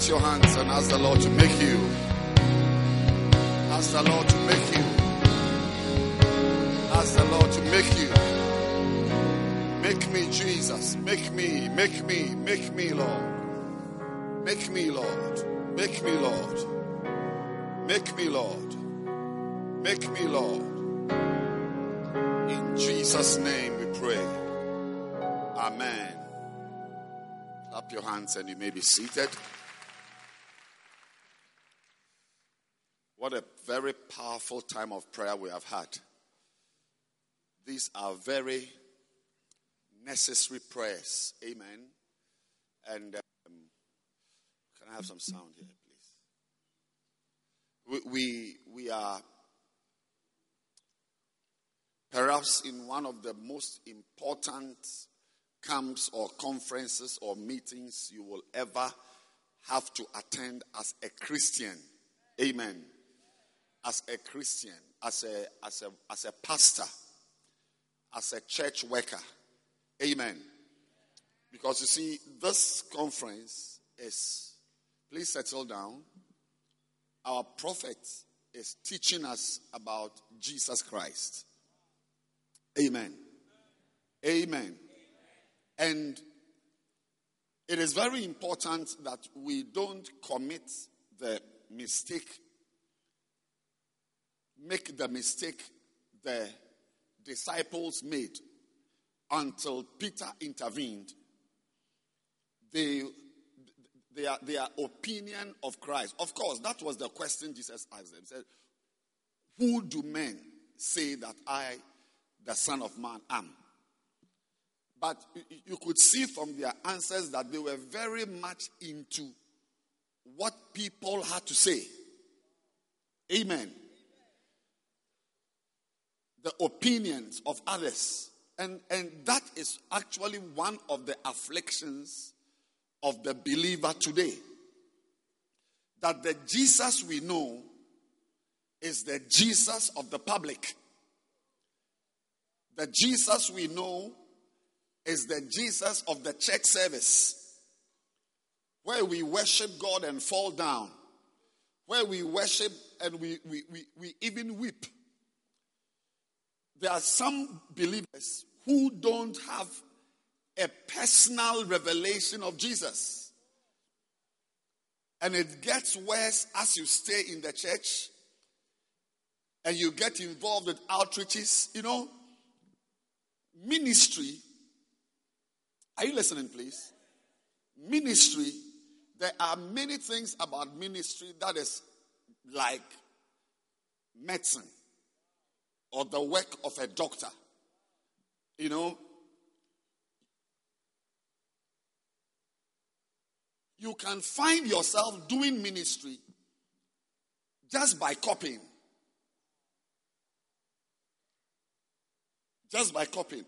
Lift your hands and ask the Lord to make you. Ask the Lord to make you. Ask the Lord to make you. Make me, Jesus. Make me, make me, make me, Lord. Make me, Lord. Make me, Lord. Make me, Lord. Make me, Lord. In Jesus' name we pray. Amen. Clap your hands and you may be seated. What a very powerful time of prayer we have had. These are very necessary prayers. Amen. And um, can I have some sound here, please? We, we, we are perhaps in one of the most important camps or conferences or meetings you will ever have to attend as a Christian. Amen. As a Christian, as a as a as a pastor, as a church worker. Amen. Because you see, this conference is please settle down. Our prophet is teaching us about Jesus Christ. Amen. Amen. And it is very important that we don't commit the mistake, make the mistake the disciples made until Peter intervened. They, their, their opinion of Christ. Of course, that was the question Jesus asked them. He said, Who do men say that I, the Son of Man, am? But you could see from their answers that they were very much into what people had to say. Amen. The opinions of others. And, and that is actually one of the afflictions of the believer today. That the Jesus we know is the Jesus of the public. The Jesus we know is the Jesus of the church service, where we worship God and fall down, where we worship and we, we, we, we even weep. There are some believers who don't have a personal revelation of Jesus. And it gets worse as you stay in the church and you get involved with outreaches. You know, ministry are you listening, please? Ministry, there are many things about ministry that is like medicine or the work of a doctor. You know, you can find yourself doing ministry just by copying. Just by copying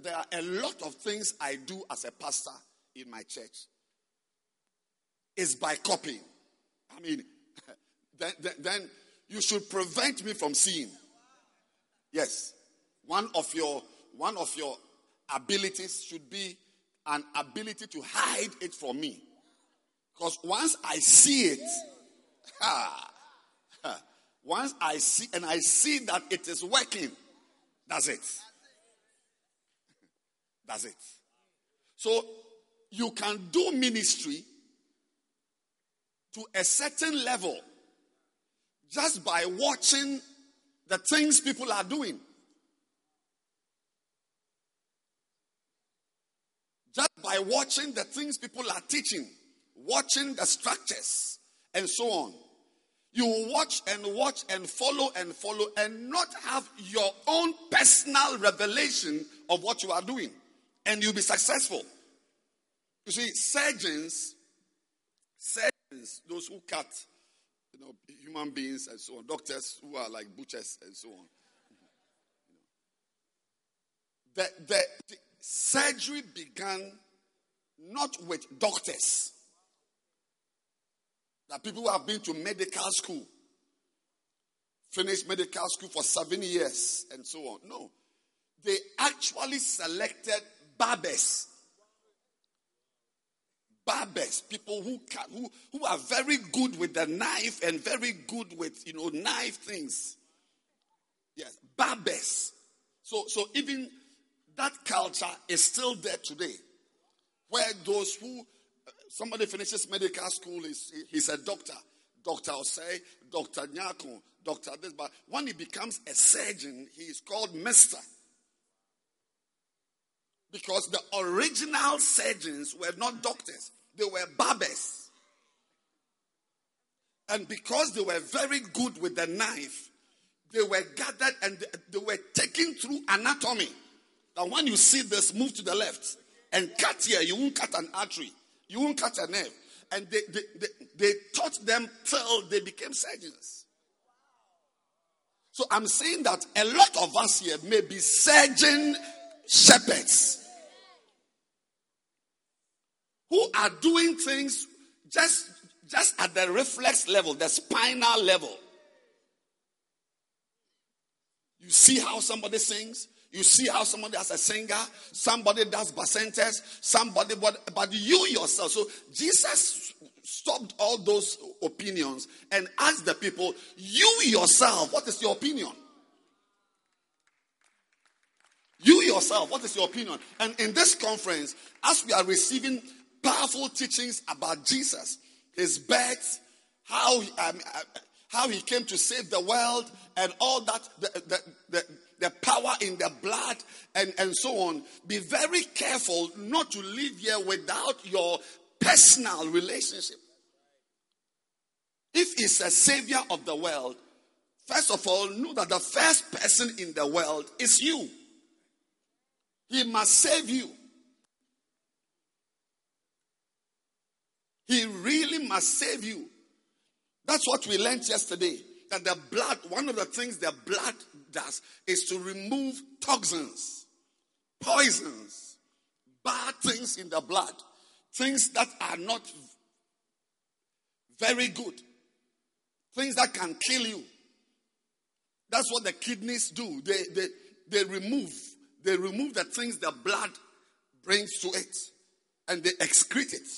there are a lot of things I do as a pastor in my church. Is by copying. I mean, then, then, then you should prevent me from seeing. Yes. One of your one of your abilities should be an ability to hide it from me. Because once I see it, ha, ha, once I see and I see that it is working, that's it. That's it. So you can do ministry to a certain level just by watching the things people are doing. Just by watching the things people are teaching, watching the structures, and so on. You watch and watch and follow and follow and not have your own personal revelation of what you are doing and you'll be successful. You see, surgeons, surgeons, those who cut, you know, human beings and so on, doctors who are like butchers and so on. The, the, the surgery began not with doctors. That people who have been to medical school, finished medical school for seven years, and so on. No. They actually selected barbers. Barbers, people who, can, who, who are very good with the knife and very good with, you know, knife things. Yes, barbers. So, so even that culture is still there today. Where those who, uh, somebody finishes medical school, is he's a doctor. Dr. Osei, Dr. Nyako, Dr. This, but when he becomes a surgeon, he is called Mister. Because the original surgeons were not doctors, they were barbers. And because they were very good with the knife, they were gathered and they were taken through anatomy. That when you see this, move to the left and cut here, you won't cut an artery, you won't cut a nerve. And they, they, they, they taught them till they became surgeons. So I'm saying that a lot of us here may be surgeon shepherds who are doing things just, just at the reflex level, the spinal level. You see how somebody sings, you see how somebody has a singer, somebody does bacentas, somebody, but, but you yourself. So Jesus stopped all those opinions and asked the people, you yourself, what is your opinion? You yourself, what is your opinion? And in this conference, as we are receiving powerful teachings about Jesus, his birth, how he, um, uh, how he came to save the world, and all that, the, the, the, the power in the blood, and, and so on. Be very careful not to live here without your personal relationship. If he's a savior of the world, first of all, know that the first person in the world is you. He must save you. He really must save you. That's what we learned yesterday. That the blood, one of the things the blood does is to remove toxins, poisons, bad things in the blood, things that are not very good, things that can kill you. That's what the kidneys do. They, they, they remove, they remove the things the blood brings to it and they excrete it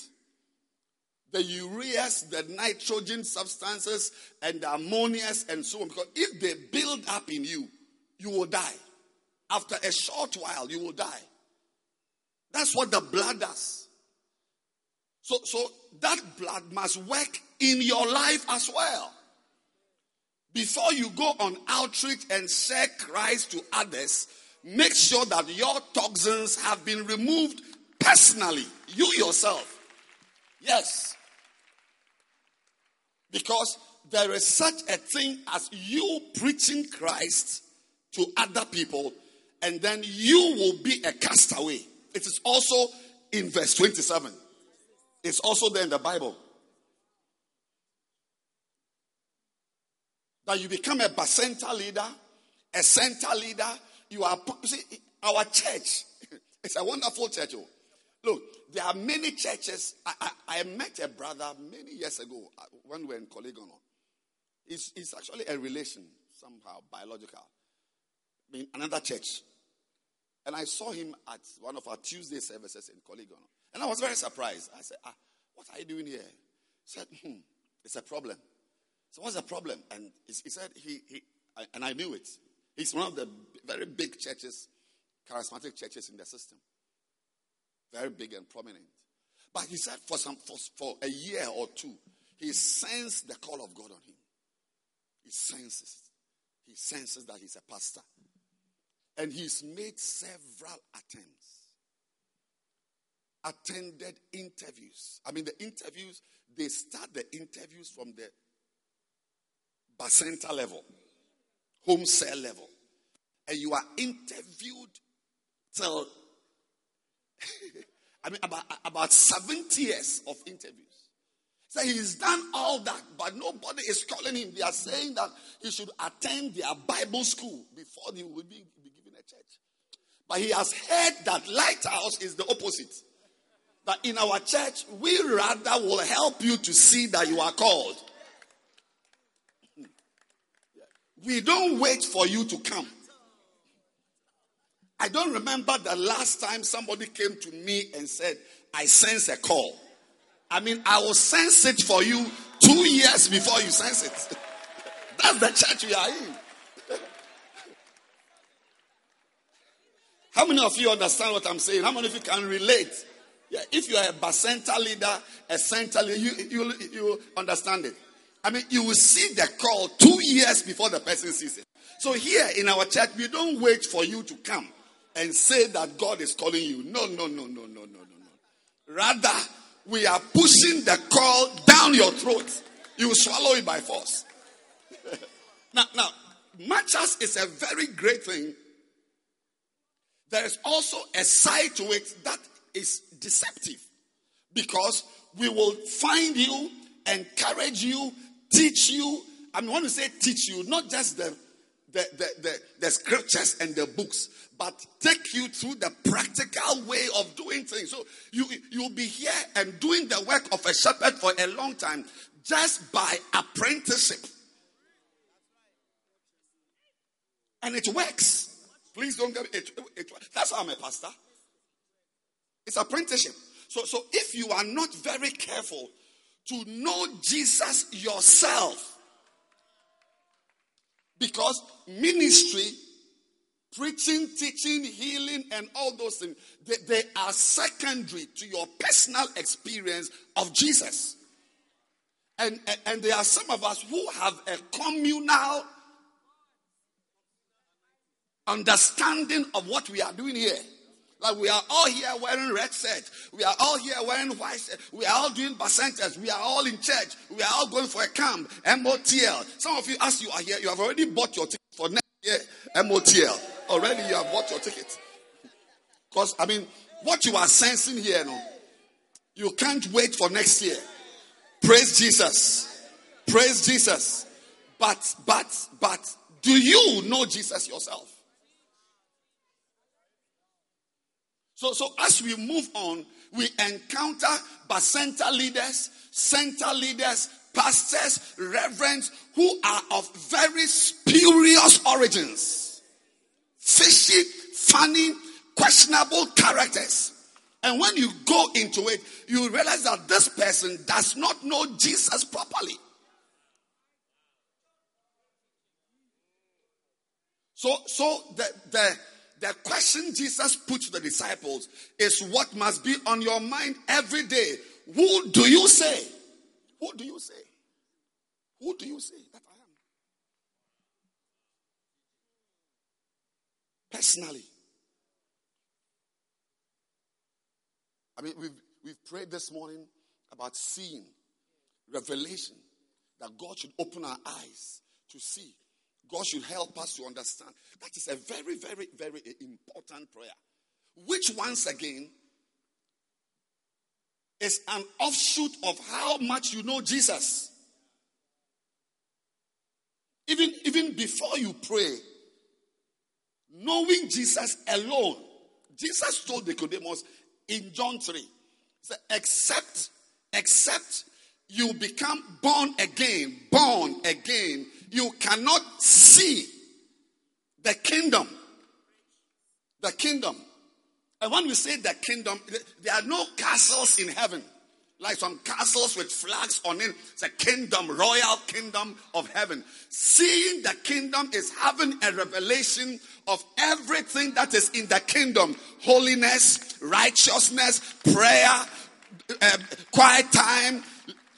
the ureas, the nitrogen substances, and the ammonias, and so on. Because if they build up in you, you will die. After a short while, you will die. That's what the blood does. So, so that blood must work in your life as well. Before you go on outreach and share Christ to others, make sure that your toxins have been removed personally. You yourself. Yes. Because there is such a thing as you preaching Christ to other people, and then you will be a castaway. It is also in verse 27. It's also there in the Bible. That you become a bacenta leader, a center leader. You are, see, our church, it's a wonderful church. Oh. Look, there are many churches. I, I, I, met a brother many years ago uh, when we were in Korle Gonno. It's, it's actually a relation, somehow, biological, in another church. And I saw him at one of our Tuesday services in Korle Gonno. And I was very surprised. I said, ah, What are you doing here? He said, Hmm, it's a problem. So, what's the problem? And he, he said, he, he, and I knew it. He's one of the very big churches, charismatic churches in the system. Very big and prominent. But he said for some for, for a year or two, he sensed the call of God on him. He senses. He senses that he's a pastor. And he's made several attempts. Attended interviews. I mean, the interviews, they start the interviews from the bacenta level, home cell level. And you are interviewed till I mean, about, about 70 years of interviews. So he's done all that, but nobody is calling him. They are saying that he should attend their Bible school before he will be, be given a church. But he has heard that Lighthouse is the opposite. That in our church, we rather will help you to see that you are called. We don't wait for you to come. I don't remember the last time somebody came to me and said, I sense a call. I mean, I will sense it for you two years before you sense it. That's the church we are in. How many of you understand what I'm saying? How many of you can relate? Yeah, if you are a bacenta leader, a center leader, you, you, you understand it. I mean, you will see the call two years before the person sees it. So here in our church, we don't wait for you to come and say that God is calling you. No, no, no, no, no, no, no, no. Rather, we are pushing the call down your throat. You swallow it by force. now, now, much as it's a very great thing, there is also a side to it that is deceptive because we will find you, encourage you, teach you. I mean, when we say teach you, not just the the, the, the, the, scriptures and the books, but take you through the practical way of doing things. So you you'll be here and doing the work of a shepherd for a long time just by apprenticeship. And it works. Please don't get it, it. That's how I'm a pastor. It's apprenticeship. So, so if you are not very careful to know Jesus yourself, because ministry, preaching, teaching, healing, and all those things, they, they are secondary to your personal experience of Jesus. And, and, and there are some of us who have a communal understanding of what we are doing here. Like we are all here wearing red shirts. We are all here wearing white shirts. We are all doing bacentas. We are all in church. We are all going for a camp, MOTL. Some of you, as you are here, you have already bought your ticket for next year, MOTL. Already you have bought your ticket. Because, I mean, what you are sensing here, no, you can't wait for next year. Praise Jesus. Praise Jesus. But, but, but, do you know Jesus yourself? So, so as we move on, we encounter bacenta leaders, center leaders, pastors, reverends who are of very spurious origins. Fishy, funny, questionable characters. And when you go into it, you realize that this person does not know Jesus properly. So, so the, the, the question Jesus put to the disciples is what must be on your mind every day. Who do you say? Who do you say? Who do you say that I am? Personally. I mean, we've, we've prayed this morning about seeing, revelation, that God should open our eyes to see God should help us to understand. That is a very, very, very important prayer. Which, once again, is an offshoot of how much you know Jesus. Even, even before you pray, knowing Jesus alone, Jesus told Nicodemus in John 3, said, except, except you become born again, born again you cannot see the kingdom. The kingdom. And when we say the kingdom, there are no castles in heaven. Like some castles with flags on it. It's a kingdom, royal kingdom of heaven. Seeing the kingdom is having a revelation of everything that is in the kingdom holiness, righteousness, prayer, uh, quiet time,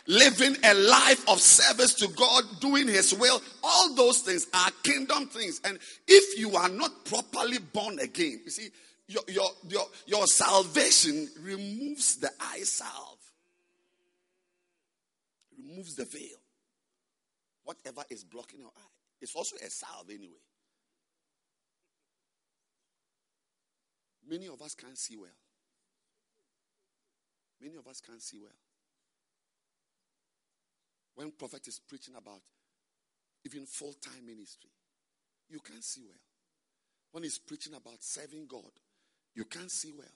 living a life of service to God, doing His will, all those things are kingdom things. And if you are not properly born again, you see, your, your, your, your salvation removes the eye salve, removes the veil. Whatever is blocking your eye, it's also a salve anyway. Many of us can't see well. Many of us can't see well. When prophet is preaching about even full-time ministry, you can't see well. When he's preaching about serving God, you can't see well.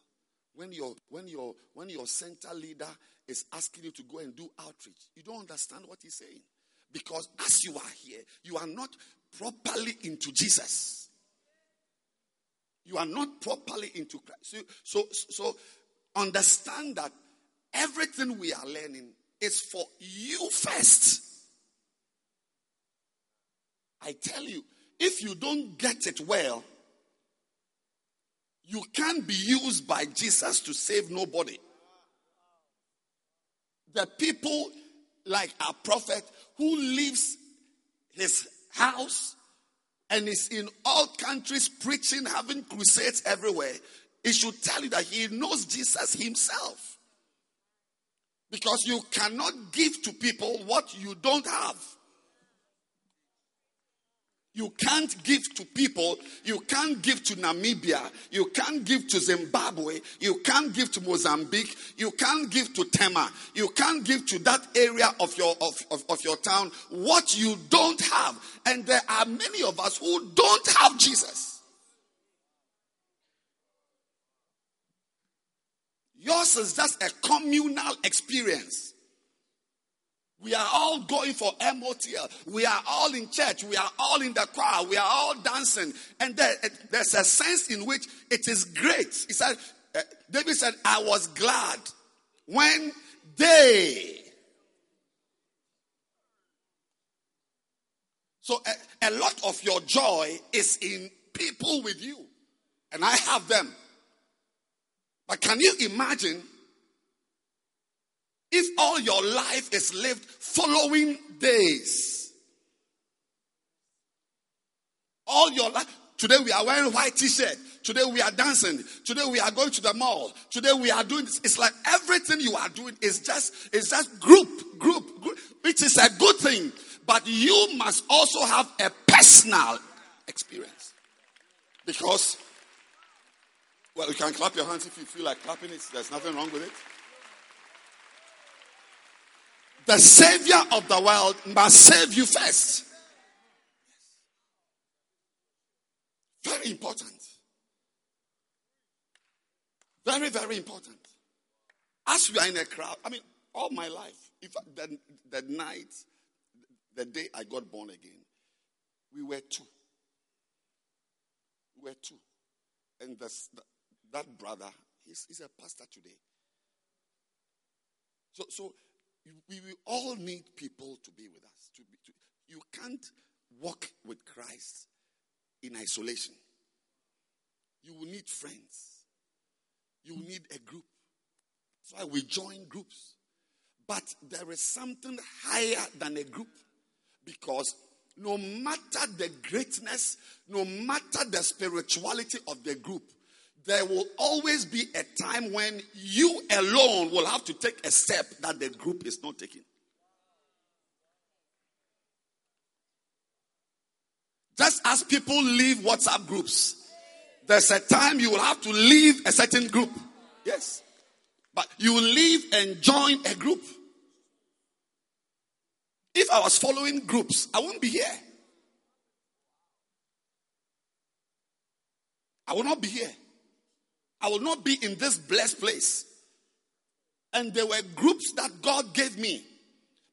When your when your when your center leader is asking you to go and do outreach, you don't understand what he's saying. Because as you are here, you are not properly into Jesus. You are not properly into Christ. So, so, so understand that everything we are learning is for you first. I tell you, if you don't get it well, you can't be used by Jesus to save nobody. The people like our prophet who leaves his house and is in all countries preaching, having crusades everywhere, it should tell you that he knows Jesus himself. Because you cannot give to people what you don't have. You can't give to people. You can't give to Namibia. You can't give to Zimbabwe. You can't give to Mozambique. You can't give to Tema. You can't give to that area of your, of, of, of your town what you don't have. And there are many of us who don't have Jesus. Yours is just a communal experience. We are all going for MOTL. We are all in church. We are all in the choir. We are all dancing. And there, there's a sense in which it is great. He said, uh, David said, I was glad when they. So a, a lot of your joy is in people with you. And I have them. But can you imagine if all your life is lived following days? All your life. Today we are wearing white t-shirt. Today we are dancing. Today we are going to the mall. Today we are doing this. It's like everything you are doing is just is just group, group, group, which is a good thing. But you must also have a personal experience. Because well, you can clap your hands if you feel like clapping it. There's nothing wrong with it. The Savior of the world must save you first. Very important. Very, very important. As we are in a crowd, I mean, all my life, if the, the night, the day I got born again, we were two. We were two. And the, that brother, he's, he's a pastor today. So, so we will all need people to be with us. To be, to, you can't walk with Christ in isolation. You will need friends. You will need a group. That's why we join groups. But there is something higher than a group because no matter the greatness, no matter the spirituality of the group, there will always be a time when you alone will have to take a step that the group is not taking. Just as people leave WhatsApp groups, there's a time you will have to leave a certain group. Yes. But you will leave and join a group. If I was following groups, I wouldn't be here. I will not be here. I will not be in this blessed place. And there were groups that God gave me.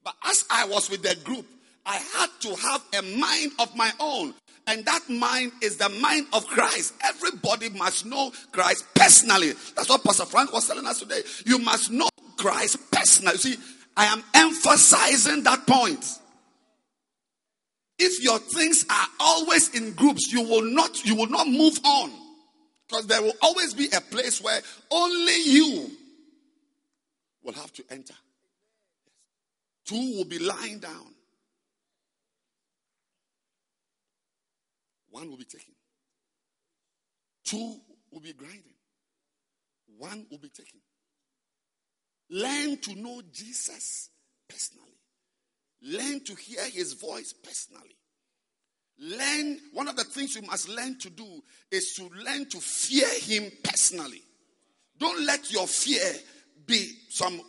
But as I was with the group, I had to have a mind of my own. And that mind is the mind of Christ. Everybody must know Christ personally. That's what Pastor Frank was telling us today. You must know Christ personally. You See, I am emphasizing that point. If your things are always in groups, you will not, you will not move on. Because there will always be a place where only you will have to enter. Two will be lying down. One will be taken. Two will be grinding. One will be taken. Learn to know Jesus personally. Learn to hear his voice personally. Learn, one of the things you must learn to do is to learn to fear Him personally. Don't let your fear be some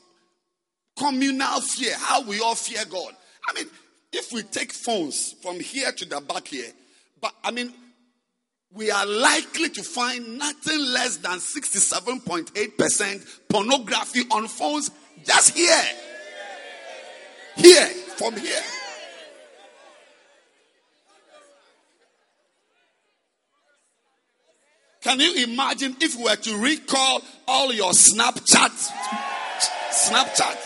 communal fear, how we all fear God. I mean, if we take phones from here to the back here, but I mean, we are likely to find nothing less than 67.8% pornography on phones just here. Here, from here. Can you imagine if we were to recall all your Snapchat Snapchat.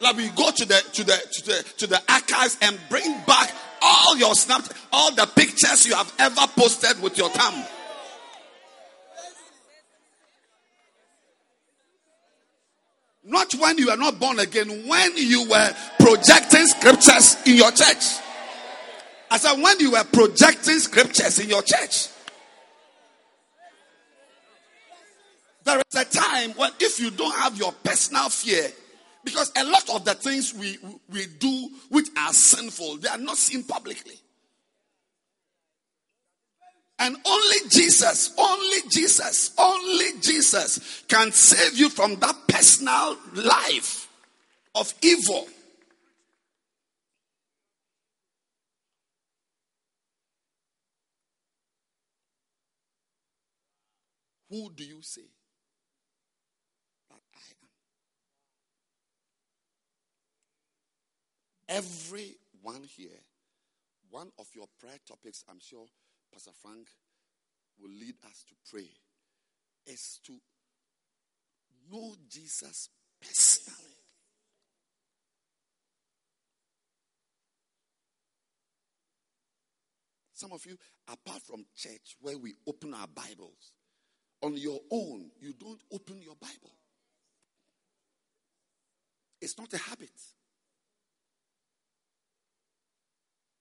Like we go to the to the to the to the archives and bring back all your snap, all the pictures you have ever posted with your thumb. Not when you were not born again, when you were projecting scriptures in your church. I said, when you were projecting scriptures in your church. There is a time when if you don't have your personal fear, because a lot of the things we, we do which are sinful, they are not seen publicly. And only Jesus, only Jesus, only Jesus can save you from that personal life of evil. Who do you say that I am? Everyone here, one of your prayer topics, I'm sure Pastor Frank will lead us to pray, is to know Jesus personally. Some of you, apart from church where we open our Bibles, on your own, you don't open your Bible. It's not a habit.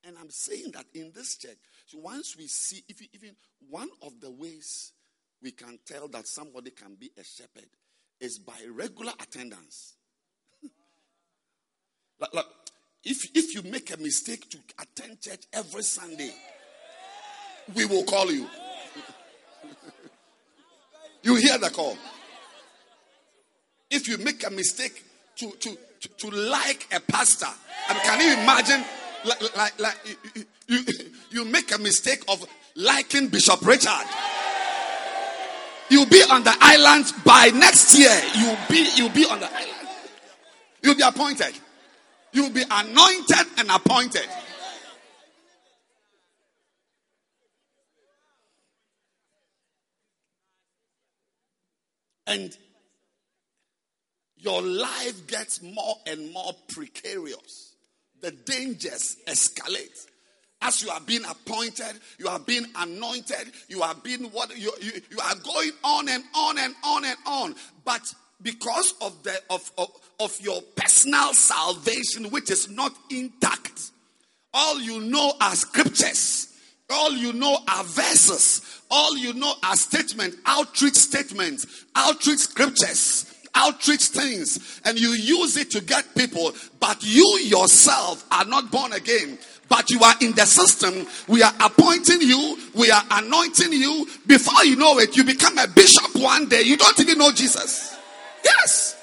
And I'm saying that in this church, so once we see, if you even one of the ways we can tell that somebody can be a shepherd is by regular attendance. like, like, if, if you make a mistake to attend church every Sunday, we will call you. You hear the call. If you make a mistake to, to, to, to like a pastor, I mean, can you imagine? Like, like, like you, you, you make a mistake of liking Bishop Richard. You'll be on the island by next year. You'll be, you'll be on the island. You'll be appointed. You'll be anointed and appointed. And your life gets more and more precarious. The dangers escalate. As you are being appointed, you are being anointed, you are being what you, you, you are going on and on and on and on. But because of the of, of, of your personal salvation, which is not intact, all you know are scriptures. All you know are verses. All you know are statements, outreach statements, outreach scriptures, outreach things. And you use it to get people, but you yourself are not born again. But you are in the system. We are appointing you. We are anointing you. Before you know it, you become a bishop one day. You don't even know Jesus. Yes.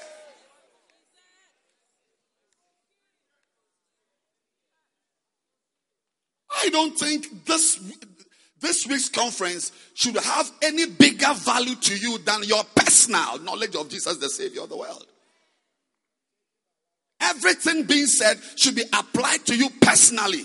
I don't think this this week's conference should have any bigger value to you than your personal knowledge of Jesus, the Savior of the world. Everything being said should be applied to you personally.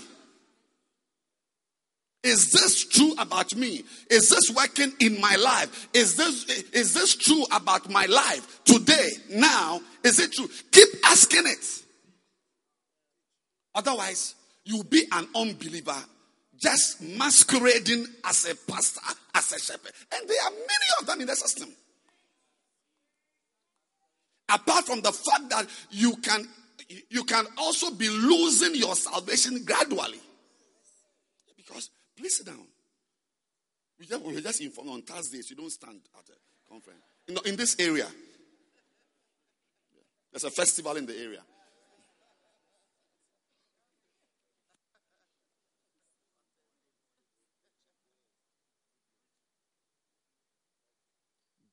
Is this true about me? Is this working in my life? Is this is this true about my life today? Now, is it true? Keep asking it. Otherwise, you'll be an unbeliever just masquerading as a pastor, as a shepherd. And there are many of them in the system. Apart from the fact that you can you can also be losing your salvation gradually. Because please sit down. We just, we just informed on Thursdays, you don't stand at a conference. In, in this area. There's a festival in the area.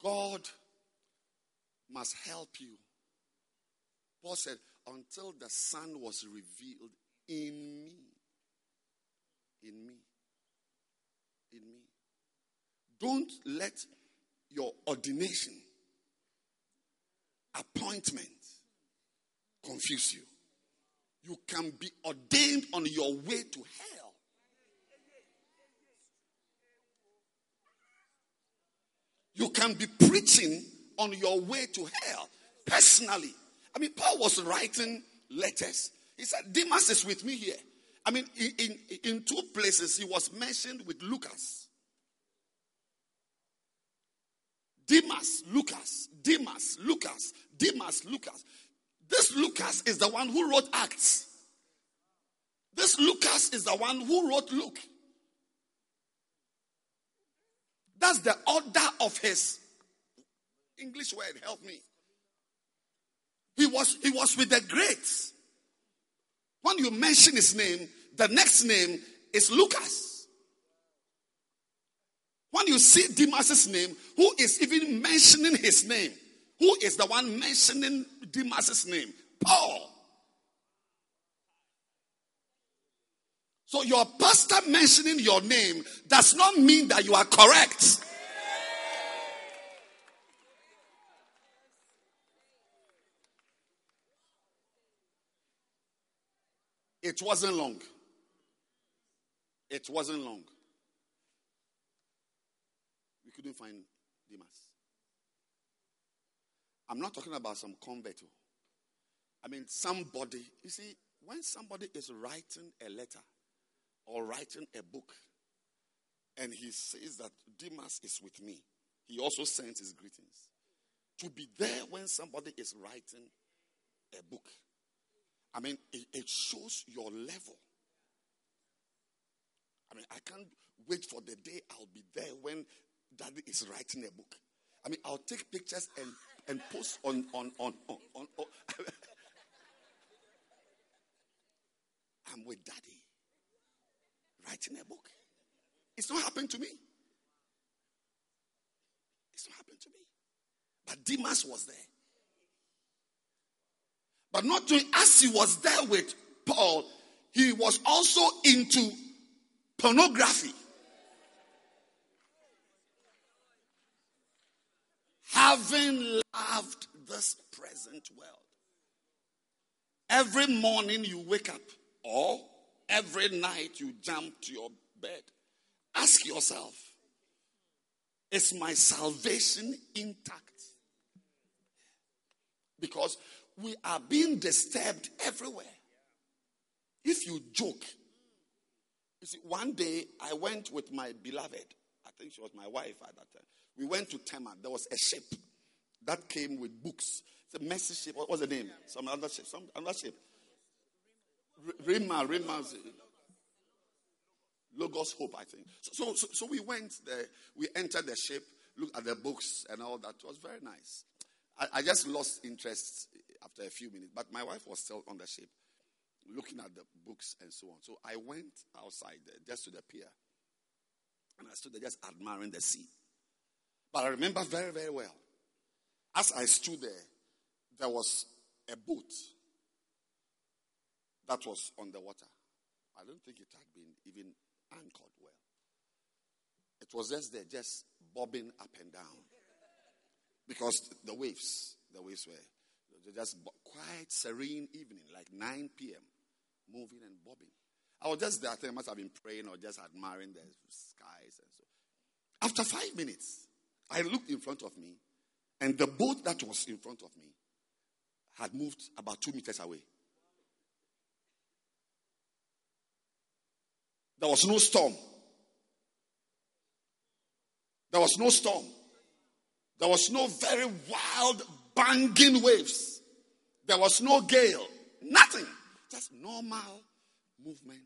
God must help you. Paul said, until the Son was revealed in me. In me. In me. Don't let your ordination, appointment confuse you. You can be ordained on your way to hell. You can be preaching on your way to hell personally, I mean, Paul was writing letters. He said, Demas is with me here. I mean, in, in, in two places, he was mentioned with Lucas. Demas, Lucas, Demas, Lucas, Demas, Lucas. This Lucas is the one who wrote Acts. This Lucas is the one who wrote Luke. That's the order of his English word. Help me. He was he was with the greats. When you mention his name, the next name is Lucas. When you see Demas's name, who is even mentioning his name? Who is the one mentioning Demas's name? Paul. So your pastor mentioning your name does not mean that you are correct. It wasn't long. It wasn't long. We couldn't find Demas. I'm not talking about some convert. Oh. I mean, somebody, you see, when somebody is writing a letter, or writing a book and he says that Demas is with me, he also sends his greetings. To be there when somebody is writing a book, I mean, it, it shows your level. I mean, I can't wait for the day I'll be there when daddy is writing a book. I mean, I'll take pictures and, and post on, on, on, on, on, on. I'm with daddy writing a book. It's not happened to me. It's not happened to me. But Demas was there. But not doing as he was there with Paul, he was also into pornography. Having loved this present world. Every morning you wake up, or Every night you jump to your bed. Ask yourself Is my salvation intact? Because we are being disturbed everywhere. If you joke, you see, one day I went with my beloved, I think she was my wife at that time. We went to Tema. There was a ship that came with books. It's a messy ship. What was the name? Some other ship. Some other ship. Rima, Rima, Logos Hope, I think. So, so, so we went there, we entered the ship, looked at the books and all that. It was very nice. I, I just lost interest after a few minutes, but my wife was still on the ship, looking at the books and so on. So I went outside there, just to the pier, and I stood there just admiring the sea. But I remember very, very well. As I stood there, there was a boat that was on the water. I don't think it had been even anchored well. It was just there, just bobbing up and down. Because the waves, the waves were just quite serene evening, like 9 p.m., moving and bobbing. I was just there, I think I must have been praying or just admiring the skies and so. After five minutes, I looked in front of me, and the boat that was in front of me had moved about two meters away. There was no storm. There was no storm. There was no very wild banging waves. There was no gale. Nothing. Just normal movement.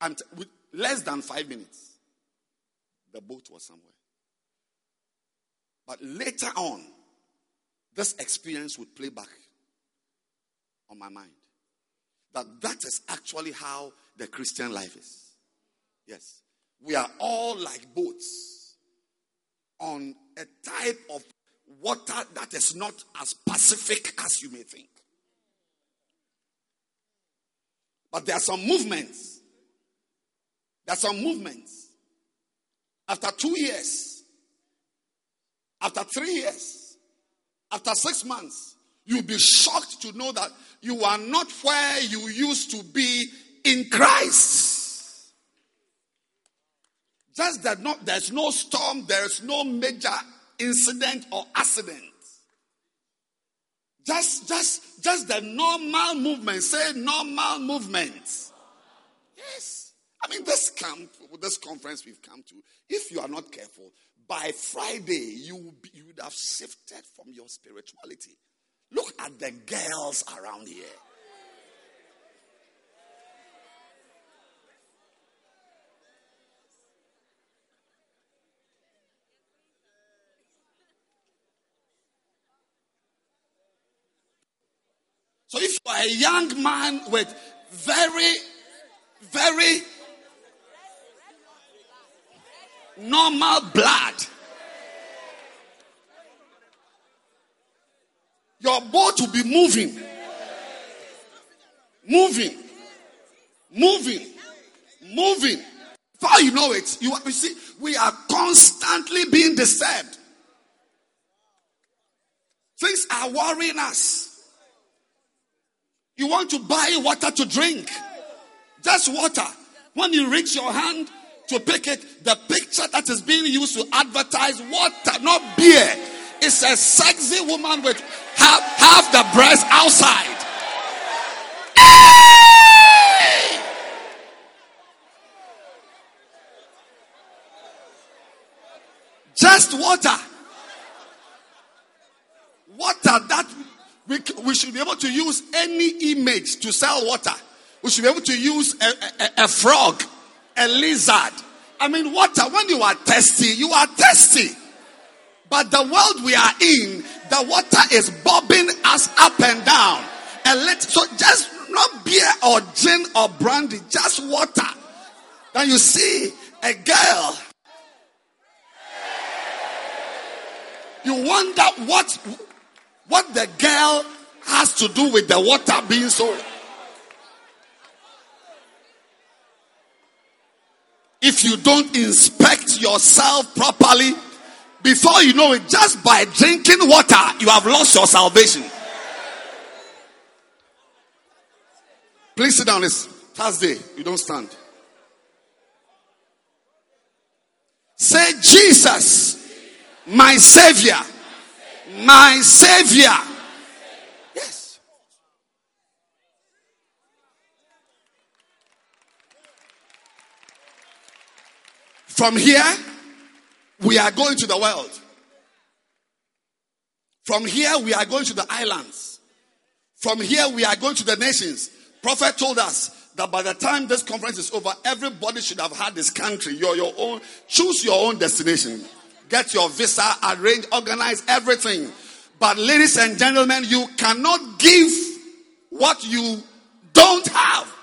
And with less than five minutes, the boat was somewhere. But later on, this experience would play back on my mind. That that is actually how the Christian life is. Yes. We are all like boats on a type of water that is not as pacific as you may think. But there are some movements. There are some movements. After two years, after three years, after six months, you'll be shocked to know that you are not where you used to be in Christ. Just that not, there's no storm, there's no major incident or accident. Just, just, just the normal movement. Say normal movement. Yes. I mean, this camp, this conference we've come to, if you are not careful, by Friday you, you would have shifted from your spirituality. Look at the girls around here. So if you are a young man with very, very normal blood, your boat will be moving, moving, moving, moving. Before you know it, you, you see, we are constantly being disturbed. Things are worrying us. You want to buy water to drink. Just water. When you reach your hand to pick it, the picture that is being used to advertise water, not beer, is a sexy woman with half, half the breast outside. Just water. Water that we, we should be able to use any image to sell water. We should be able to use a, a, a frog, a lizard. I mean, water, when you are thirsty, you are thirsty. But the world we are in, the water is bobbing us up and down. And let so just not beer or gin or brandy, just water. Then you see a girl. You wonder what what the girl has to do with the water being so. If you don't inspect yourself properly, before you know it, just by drinking water, you have lost your salvation. Please sit down. It's Thursday. You don't stand. Say, Jesus, my Savior my Savior. Yes. From here, we are going to the world. From here, we are going to the islands. From here, we are going to the nations. Prophet told us that by the time this conference is over, everybody should have had this country. You're your own. Choose your own destination get your visa, arrange, organize everything. But, ladies and gentlemen, you cannot give what you don't have.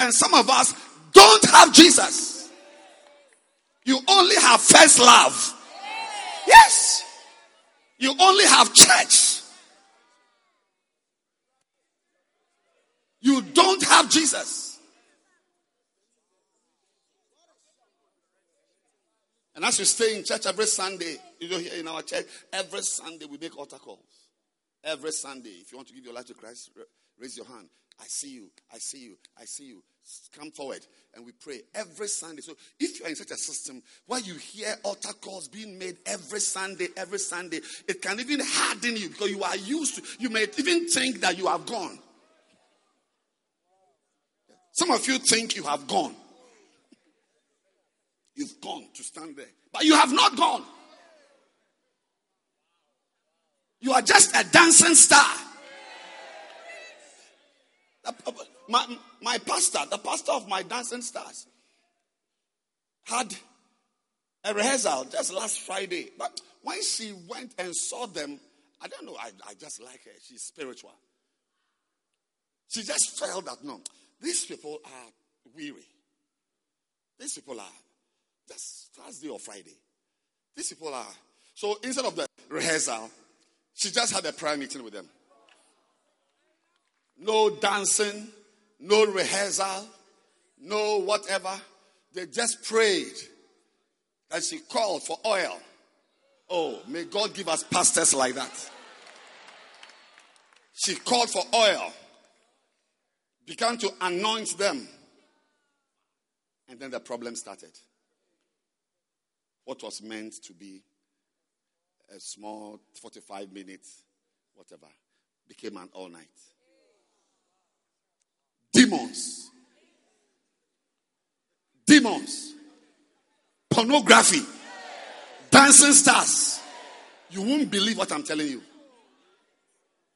And some of us don't have Jesus. You only have first love. Yes. You only have church. You don't have Jesus. And as we stay in church every Sunday, you know, here in our church, every Sunday we make altar calls. Every Sunday, if you want to give your life to Christ, raise your hand. I see you. I see you. I see you. Come forward and we pray every Sunday. So if you are in such a system where you hear altar calls being made every Sunday, every Sunday, it can even harden you because you are used to, you may even think that you have gone. Some of you think you have gone. You've gone to stand there. But you have not gone. You are just a dancing star. My, my pastor, the pastor of my dancing stars, had a rehearsal just last Friday. But when she went and saw them, I don't know, I, I just like her. She's spiritual. She just felt that no, these people are weary. These people are just Thursday or Friday. These people are. So instead of the rehearsal, she just had a prayer meeting with them. No dancing, no rehearsal, no whatever. They just prayed. And she called for oil. Oh, may God give us pastors like that. She called for oil, began to anoint them. And then the problem started what was meant to be a small 45 minutes, whatever, became an all night. Demons. Demons. Pornography. Dancing stars. You won't believe what I'm telling you.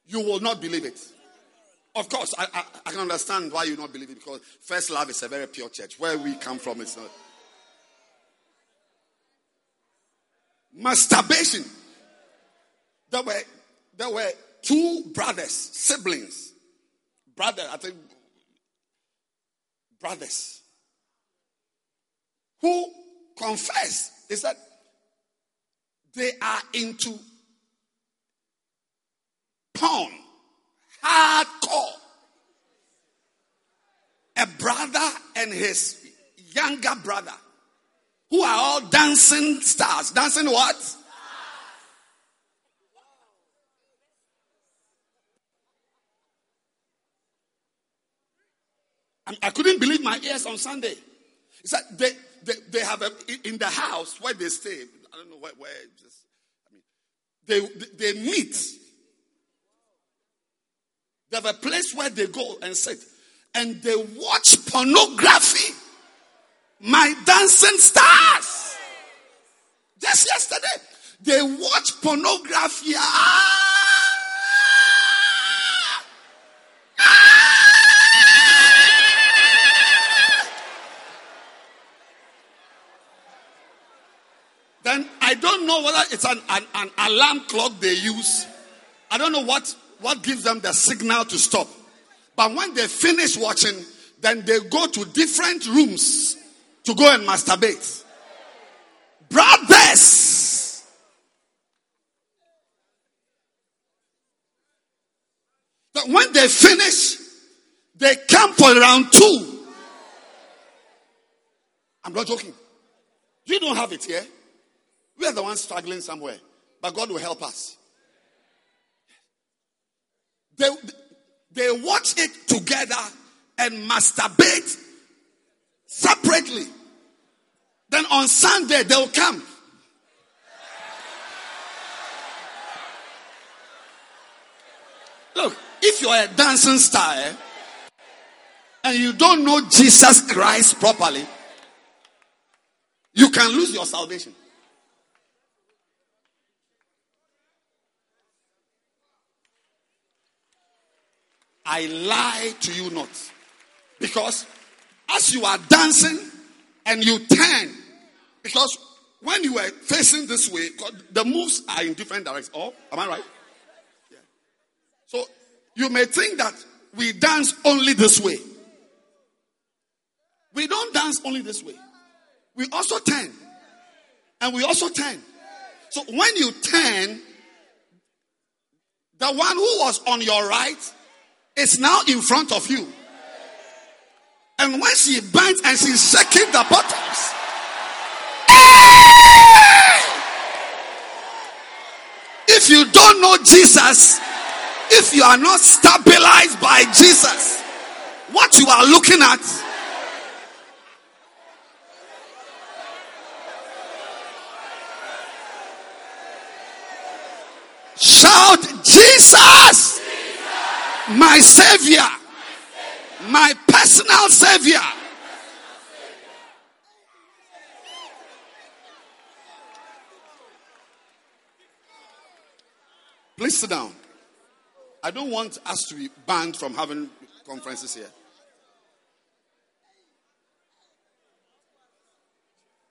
You will not believe it. Of course, I, I, I can understand why you not believe it because First Love is a very pure church. Where we come from, it's not. Masturbation. There were, there were two brothers, siblings. Brother, I think, brothers, who confess. They said they are into porn, hardcore. A brother and his younger brother, who are all dancing stars. Dancing what? I couldn't believe my ears on Sunday. He said they, they, they have a, in the house where they stay. I don't know where, where just, I mean, they, they meet. They have a place where they go and sit and they watch pornography. My dancing stars. Just yesterday, they watch pornography. Ah! Then I don't know whether it's an, an, an alarm clock they use. I don't know what, what gives them the signal to stop. But when they finish watching, then they go to different rooms to go and masturbate. Brothers! But when they finish, they come for round two. I'm not joking. You don't have it here. We are the ones struggling somewhere, but God will help us. They, they watch it together and masturbate separately. Then on Sunday, they'll come. Look, if you're a dancing star eh, and you don't know Jesus Christ properly, you can lose your salvation. I lie to you not. Because as you are dancing and you turn, because when you were facing this way, the moves are in different directions. Oh, am I right? Yeah. So you may think that we dance only this way. We don't dance only this way. We also turn. And we also turn. So when you turn, the one who was on your right is now in front of you. And when she bends and she's shaking the bottoms, if you don't know Jesus, if you are not stabilized by Jesus, what you are looking at shout Jesus my Savior, my personal Savior. Please sit down. I don't want us to be banned from having conferences here.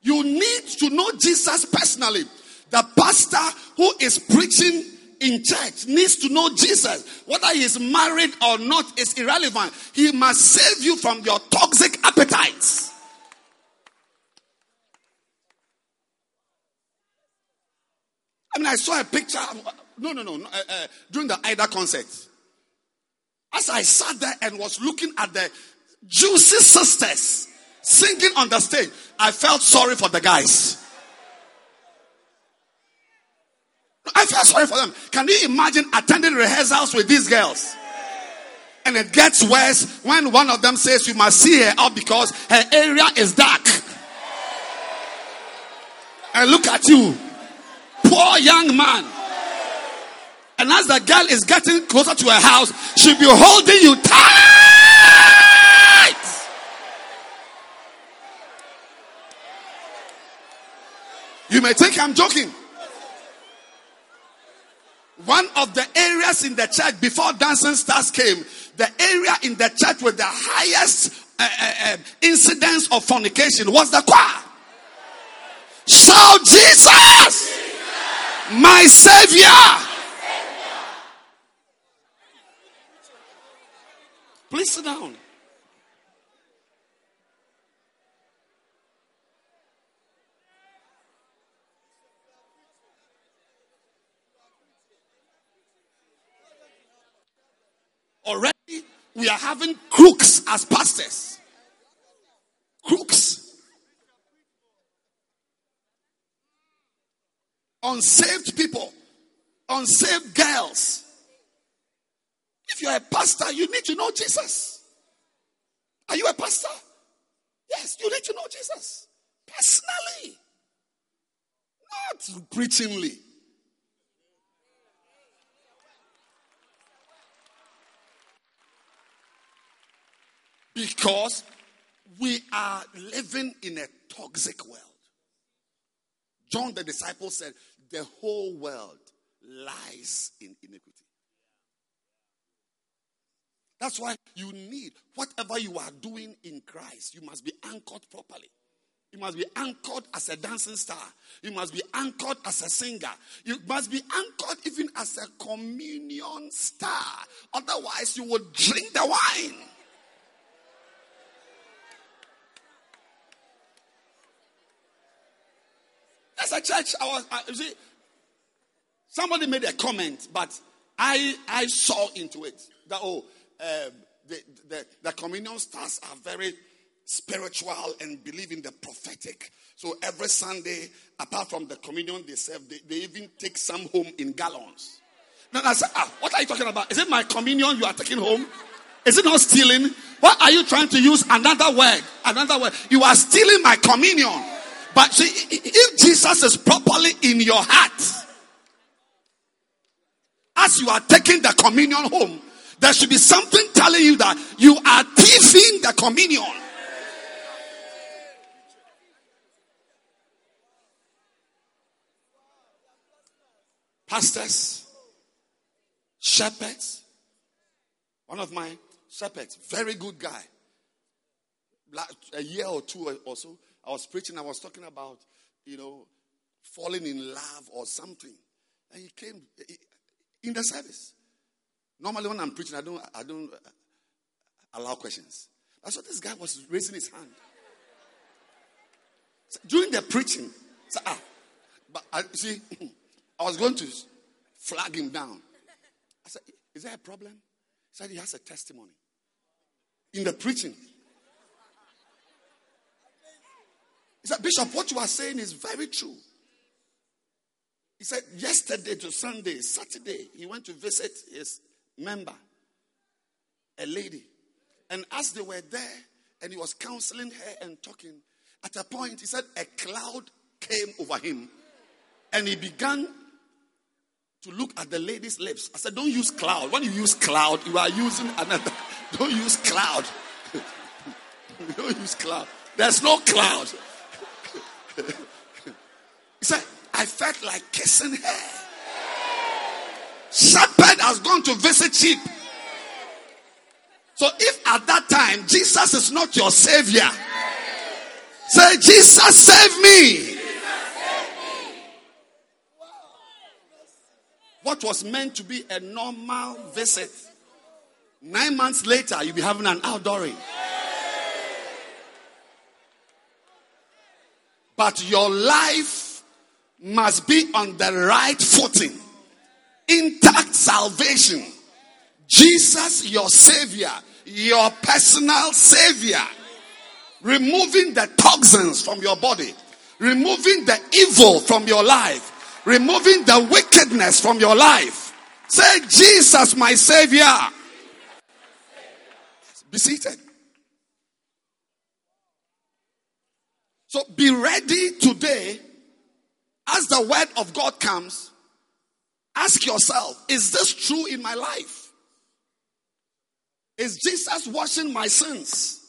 You need to know Jesus personally. The pastor who is preaching in church needs to know Jesus. Whether he is married or not is irrelevant. He must save you from your toxic appetites. I mean, I saw a picture. No, no, no. no uh, uh, during the Ida concert. As I sat there and was looking at the juicy sisters singing on the stage, I felt sorry for the guys. I feel sorry for them. Can you imagine attending rehearsals with these girls? And it gets worse when one of them says you must see her out because her area is dark. And look at you, poor young man. And as the girl is getting closer to her house, she'll be holding you tight. You may think I'm joking. One of the areas in the church before dancing stars came, the area in the church with the highest uh, uh, uh, incidence of fornication was the choir. Shout Jesus, my Savior. Please sit down. Already, we are having crooks as pastors. Crooks. Unsaved people. Unsaved girls. If you're a pastor, you need to know Jesus. Are you a pastor? Yes, you need to know Jesus. Personally. Not preachingly. Because we are living in a toxic world. John the disciple said, The whole world lies in iniquity. That's why you need whatever you are doing in Christ, you must be anchored properly. You must be anchored as a dancing star. You must be anchored as a singer. You must be anchored even as a communion star. Otherwise, you will drink the wine. As a church, I was, I, you see, somebody made a comment, but I, I saw into it that, oh, um, the, the, the communion stars are very spiritual and believe in the prophetic. So every Sunday, apart from the communion they serve, they, they even take some home in gallons. Now I said, ah, what are you talking about? Is it my communion you are taking home? Is it not stealing? What are you trying to use another word? Another word. You are stealing my communion. But see, if Jesus is properly in your heart, as you are taking the communion home, there should be something telling you that you are thieving the communion. Pastors, shepherds, one of my shepherds, very good guy. A year or two or so, I was preaching, I was talking about, you know, falling in love or something. And he came in the service. Normally, when I'm preaching, I don't, I don't allow questions. I saw this guy was raising his hand. So during the preaching, so, ah, but I see, I was going to flag him down. I said, Is there a problem? He said he has a testimony. In the preaching. He said, Bishop, what you are saying is very true. He said, yesterday to Sunday, Saturday, he went to visit his member, a lady. And as they were there, and he was counseling her and talking, at a point, he said, a cloud came over him. And he began to look at the lady's lips. I said, Don't use cloud. When you use cloud, you are using another. Don't use cloud. Don't use cloud. There's no cloud. He said, I felt like kissing her. Shepherd has gone to visit sheep. So if at that time Jesus is not your savior, say, Jesus save me. What was meant to be a normal visit, nine months later, you'll be having an outdooring. But your life must be on the right footing intact salvation. Jesus, your Savior, your personal Savior, removing the toxins from your body, removing the evil from your life, removing the wickedness from your life. Say, Jesus, my Savior. Be seated. So be ready today as the word of God comes, ask yourself, is this true in my life? Is Jesus washing my sins?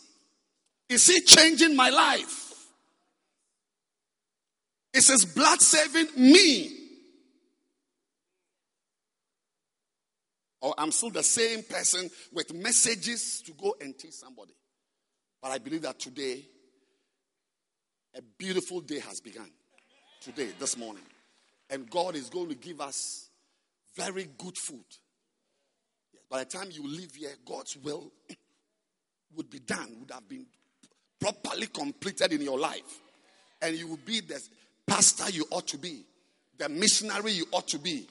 Is he changing my life? Is his blood saving me? Or I'm still the same person with messages to go and teach somebody. But I believe that today, a beautiful day has begun. Today, this morning. And God is going to give us very good food. By the time you leave here, God's will would be done, would have been properly completed in your life. And you will be the pastor you ought to be, the missionary you ought to be,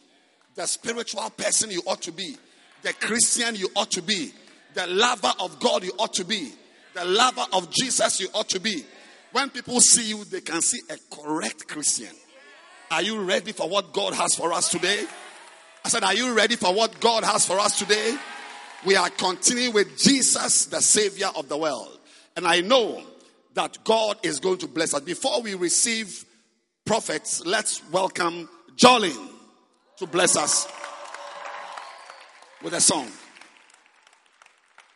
the spiritual person you ought to be, the Christian you ought to be, the lover of God you ought to be, the lover of Jesus you ought to be. When people see you, they can see a correct Christian. Are you ready for what God has for us today? I said, Are you ready for what God has for us today? We are continuing with Jesus, the Savior of the world. And I know that God is going to bless us. Before we receive prophets, let's welcome Jolin to bless us with a song.